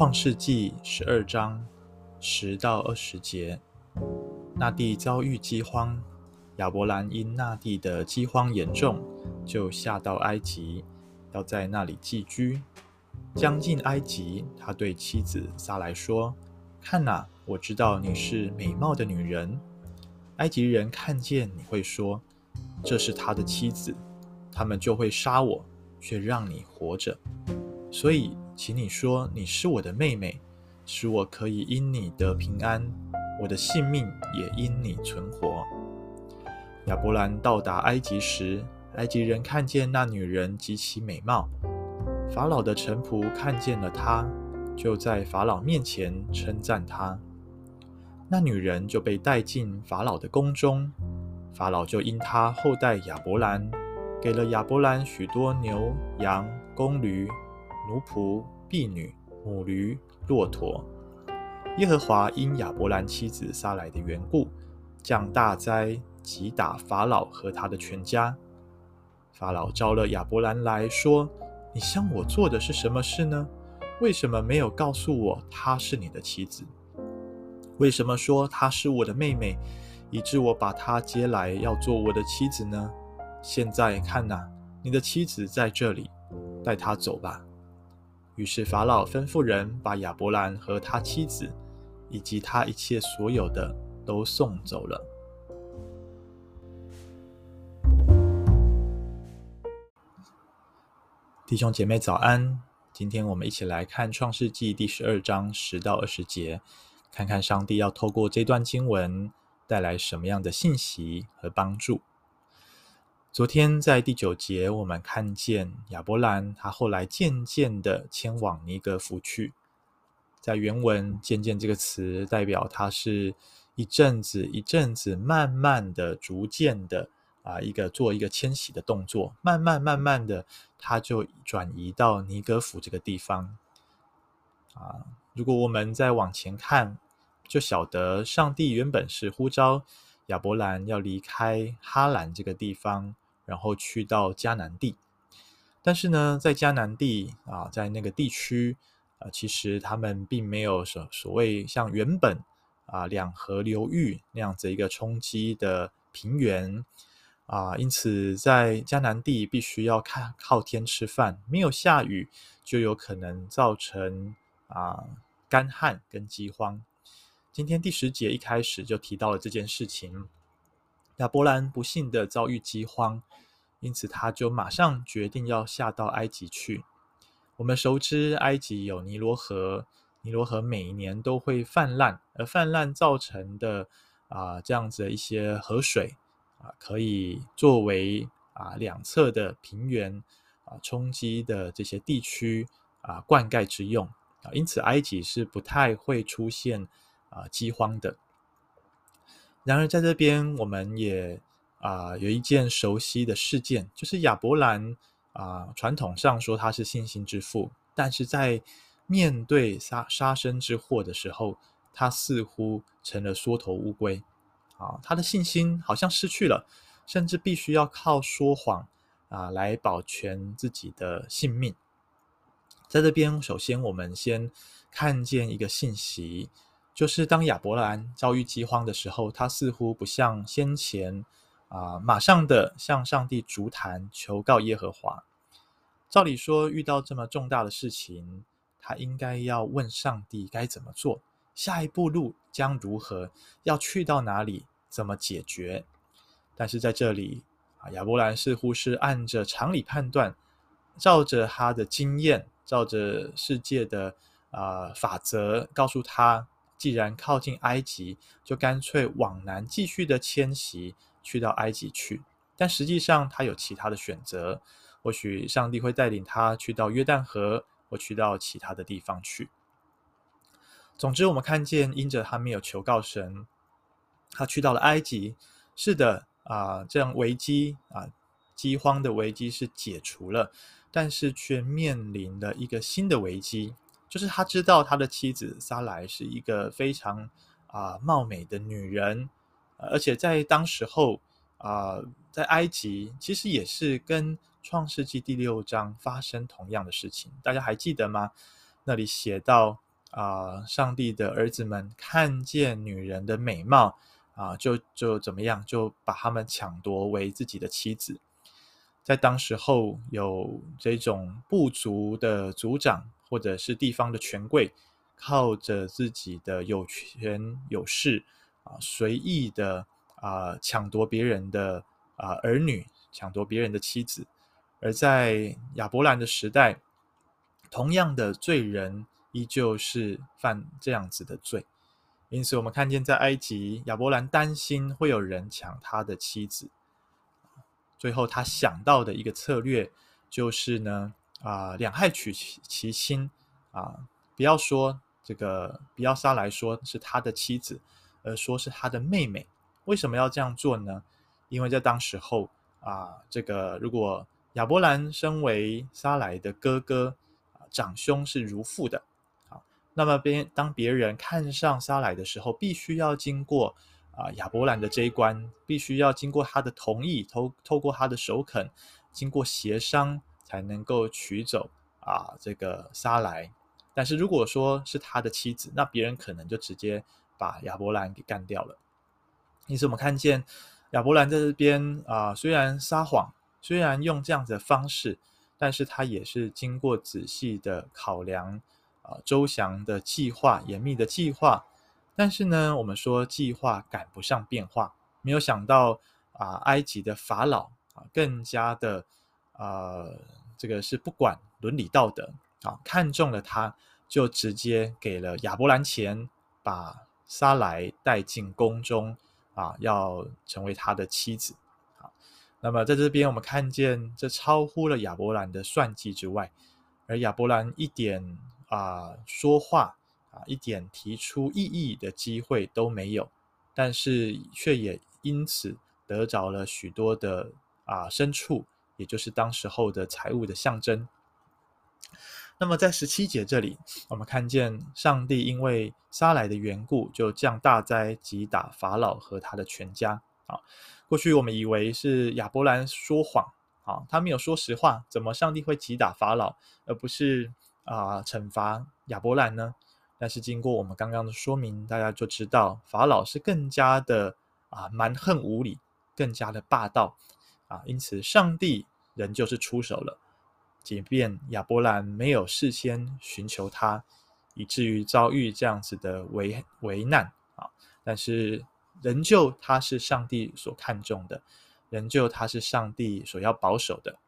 创世纪十二章十到二十节，那地遭遇饥荒，亚伯兰因那地的饥荒严重，就下到埃及，要在那里寄居。将近埃及，他对妻子撒莱说：“看哪，我知道你是美貌的女人。埃及人看见你会说，这是他的妻子，他们就会杀我，却让你活着。所以。”请你说你是我的妹妹，使我可以因你得平安，我的性命也因你存活。亚伯兰到达埃及时，埃及人看见那女人极其美貌，法老的臣仆看见了她，就在法老面前称赞她。那女人就被带进法老的宫中，法老就因她厚待亚伯兰，给了亚伯兰许多牛羊公驴。奴仆、婢女、母驴、骆驼。耶和华因亚伯兰妻子杀来的缘故，降大灾，击打法老和他的全家。法老召了亚伯兰来说：“你向我做的是什么事呢？为什么没有告诉我她是你的妻子？为什么说她是我的妹妹，以致我把她接来要做我的妻子呢？现在看哪，你的妻子在这里，带她走吧。”于是法老吩咐人把亚伯兰和他妻子，以及他一切所有的都送走了。弟兄姐妹早安，今天我们一起来看创世纪第十二章十到二十节，看看上帝要透过这段经文带来什么样的信息和帮助。昨天在第九节，我们看见亚伯兰，他后来渐渐的迁往尼格弗去。在原文，“渐渐”这个词代表他是一阵子、一阵子，慢慢的、逐渐的啊，一个做一个迁徙的动作，慢慢、慢慢的，他就转移到尼格弗这个地方。啊，如果我们再往前看，就晓得上帝原本是呼召亚伯兰要离开哈兰这个地方。然后去到迦南地，但是呢，在迦南地啊，在那个地区啊，其实他们并没有所所谓像原本啊两河流域那样子一个冲积的平原啊，因此在迦南地必须要看靠天吃饭，没有下雨就有可能造成啊干旱跟饥荒。今天第十节一开始就提到了这件事情。亚伯兰不幸的遭遇饥荒，因此他就马上决定要下到埃及去。我们熟知埃及有尼罗河，尼罗河每一年都会泛滥，而泛滥造成的啊、这样子的一些河水啊，可以作为啊两侧的平原啊冲击的这些地区啊灌溉之用啊，因此埃及是不太会出现啊饥荒的。然而，在这边我们也啊、有一件熟悉的事件，就是亚伯兰啊、呃，传统上说他是信心之父，但是在面对杀杀身之祸的时候，他似乎成了缩头乌龟啊，他的信心好像失去了，甚至必须要靠说谎啊来保全自己的性命。在这边，首先我们先看见一个信息。就是当亚伯兰遭遇饥荒的时候，他似乎不像先前啊、马上的向上帝逐坛求告耶和华。照理说，遇到这么重大的事情，他应该要问上帝该怎么做，下一步路将如何，要去到哪里，怎么解决。但是在这里啊，亚伯兰似乎是按着常理判断，照着他的经验，照着世界的啊、法则，告诉他。既然靠近埃及，就干脆往南继续的迁徙，去到埃及去。但实际上，他有其他的选择。或许上帝会带领他去到约旦河，或去到其他的地方去。总之，我们看见，因着他没有求告神，他去到了埃及。是的，啊、这样危机啊，饥荒的危机是解除了，但是却面临了一个新的危机。就是他知道他的妻子撒莱是一个非常啊、貌美的女人，而且在当时候啊、在埃及其实也是跟创世纪第六章发生同样的事情，大家还记得吗？那里写到啊，上帝的儿子们看见女人的美貌啊，就就怎么样，就把他们抢夺为自己的妻子。在当时候，有这种部族的族长或者是地方的权贵，靠着自己的有权有势啊，随意的啊抢夺别人的啊儿女，抢夺别人的妻子。而在亚伯兰的时代，同样的罪人。依旧是犯这样子的罪，因此我们看见在埃及，亚伯兰担心会有人抢他的妻子，最后他想到的一个策略就是呢，啊，两害取其其轻啊，不要说这个，不要撒莱说是他的妻子，而说是他的妹妹。为什么要这样做呢？因为在当时候啊，这个如果亚伯兰身为沙莱的哥哥，长兄是如父的啊。那么别当别人看上沙莱的时候，必须要经过啊亚伯兰的这一关，必须要经过他的同意，透透过他的首肯，经过协商，才能够娶走啊这个沙莱。但是如果说是他的妻子，那别人可能就直接把亚伯兰给干掉了。因此，我们看见亚伯兰在这边啊，虽然撒谎，虽然用这样子的方式，但是他也是经过仔细的考量。啊，周详的计划，严密的计划，但是呢，我们说计划赶不上变化，没有想到啊，埃及的法老啊，更加的啊，这个是不管伦理道德啊，看中了他，就直接给了亚伯兰钱，把撒莱带进宫中啊，要成为他的妻子啊。那么在这边，我们看见这超乎了亚伯兰的算计之外，而亚伯兰一点。啊，说话啊，一点提出异议的机会都没有，但是却也因此得着了许多的啊牲畜，也就是当时候的财物的象征。那么在十七节这里，我们看见上帝因为撒莱的缘故，就降大灾击打法老和他的全家。啊，过去我们以为是亚伯兰说谎，啊，他没有说实话，怎么上帝会击打法老，而不是？啊、惩罚亚伯兰呢？但是经过我们刚刚的说明，大家就知道法老是更加的啊蛮横无理，更加的霸道啊。因此，上帝仍旧是出手了，即便亚伯兰没有事先寻求他，以至于遭遇这样子的危危难啊。但是，仍旧他是上帝所看重的，仍旧他是上帝所要保守的。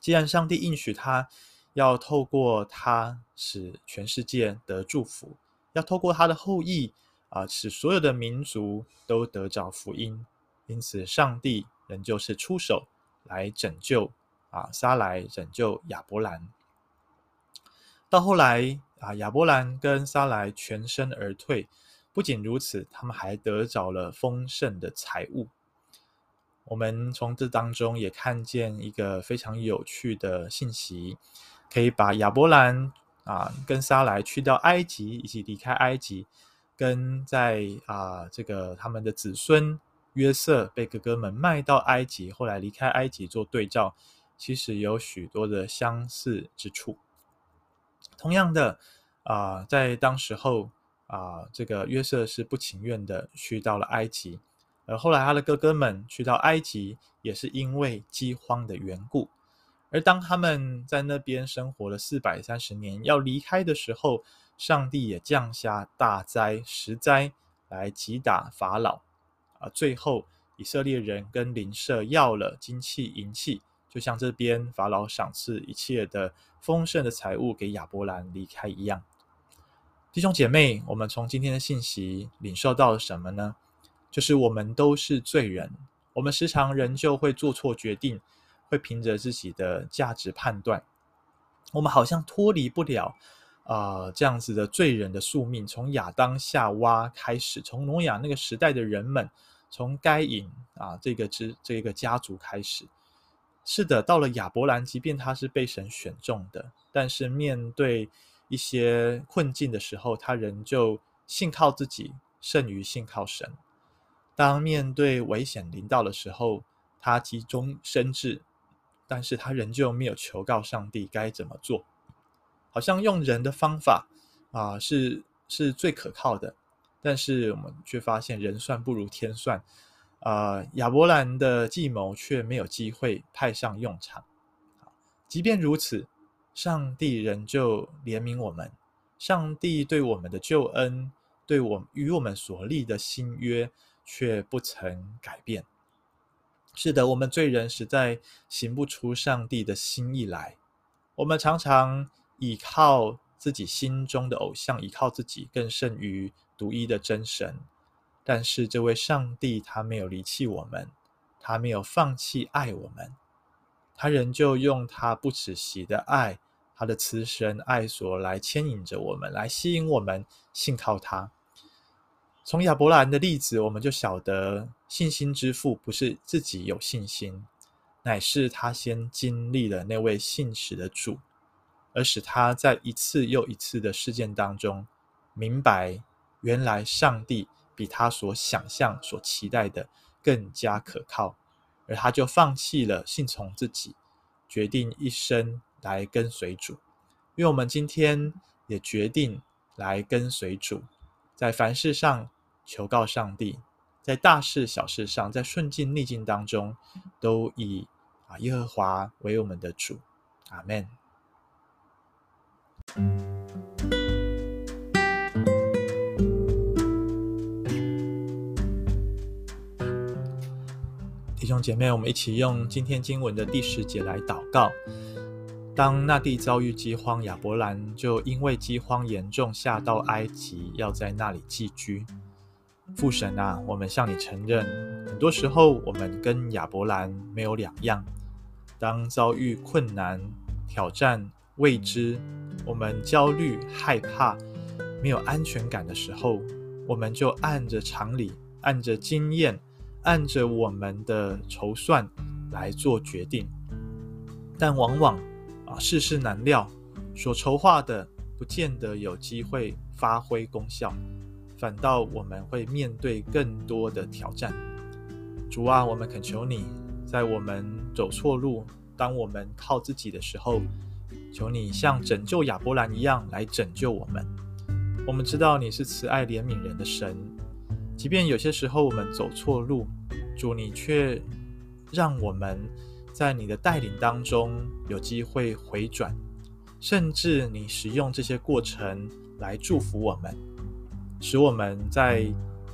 既然上帝应许他。要透过他使全世界得祝福，要透过他的后裔啊，使所有的民族都得着福音。因此，上帝仍旧是出手来拯救啊，撒莱拯救亚伯兰。到后来啊，亚伯兰跟撒莱全身而退。不仅如此，他们还得着了丰盛的财物。我们从这当中也看见一个非常有趣的信息。可以把亚伯兰啊跟撒莱去到埃及，以及离开埃及，跟在啊这个他们的子孙约瑟被哥哥们卖到埃及，后来离开埃及做对照，其实有许多的相似之处。同样的啊，在当时候啊，这个约瑟是不情愿的去到了埃及，而后来他的哥哥们去到埃及，也是因为饥荒的缘故。而当他们在那边生活了四百三十年，要离开的时候，上帝也降下大灾、十灾来击打法老。啊，最后以色列人跟邻舍要了金器、银器，就像这边法老赏赐一切的丰盛的财物给亚伯兰离开一样。弟兄姐妹，我们从今天的信息领受到了什么呢？就是我们都是罪人，我们时常仍旧会做错决定。会凭着自己的价值判断，我们好像脱离不了啊、呃、这样子的罪人的宿命。从亚当夏娃开始，从挪亚那个时代的人们，从该隐啊这个支这个家族开始，是的，到了亚伯兰，即便他是被神选中的，但是面对一些困境的时候，他仍旧信靠自己胜于信靠神。当面对危险临到的时候，他急中生智。但是他仍旧没有求告上帝该怎么做，好像用人的方法啊、是是最可靠的。但是我们却发现人算不如天算，啊、呃，亚伯兰的计谋却没有机会派上用场。即便如此，上帝仍旧怜悯我们，上帝对我们的救恩，对我与我们所立的新约，却不曾改变。是的，我们罪人实在行不出上帝的心意来。我们常常倚靠自己心中的偶像，倚靠自己更甚于独一的真神，但是这位上帝他没有离弃我们，他没有放弃爱我们，他仍旧用他不止息的爱，他的慈神爱所来牵引着我们，来吸引我们信靠他。从亚伯兰的例子，我们就晓得信心之父不是自己有信心，乃是他先经历了那位信实的主，而使他在一次又一次的事件当中明白。原来上帝比他所想象、所期待的更加可靠，而他就放弃了信从自己，决定一生来跟随主。因为我们今天也决定来跟随主，在凡事上求告上帝，在大事小事上，在顺境逆境当中，都以啊耶和华为我们的主。阿门。弟兄姐妹，我们一起用今天经文的第十节来祷告。当那地遭遇饥荒，亚伯兰就因为饥荒严重，下到埃及，要在那里寄居。父神啊，我们向你承认，很多时候我们跟亚伯兰没有两样。当遭遇困难、挑战、未知，我们焦虑、害怕、没有安全感的时候，我们就按着常理，按着经验。按着我们的筹算来做决定，但往往啊世事难料，所筹划的不见得有机会发挥功效，反倒我们会面对更多的挑战。主啊，我们恳求你，在我们走错路，当我们靠自己的时候，求你像拯救亚伯兰一样来拯救我们。我们知道你是慈爱怜悯人的神。即便有些时候我们走错路，主你却让我们在你的带领当中有机会回转，甚至你使用这些过程来祝福我们，使我们在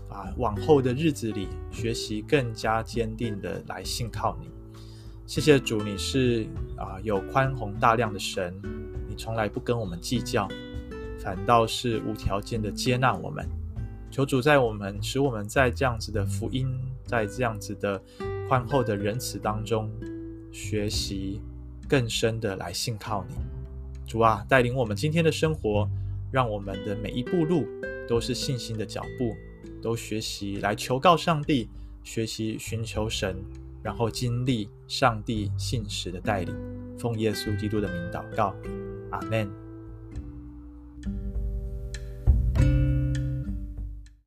啊往后的日子里学习更加坚定的来信靠你。谢谢主，你是啊有宽宏大量的神，你从来不跟我们计较，反倒是无条件的接纳我们。求主在我们，使我们在这样子的福音，在这样子的宽厚的仁慈当中，学习更深的来信靠你。主啊，带领我们今天的生活，让我们的每一步路都是信心的脚步，都学习来求告上帝，学习寻求神，然后经历上帝信实的带领。奉耶稣基督的名祷告，阿门。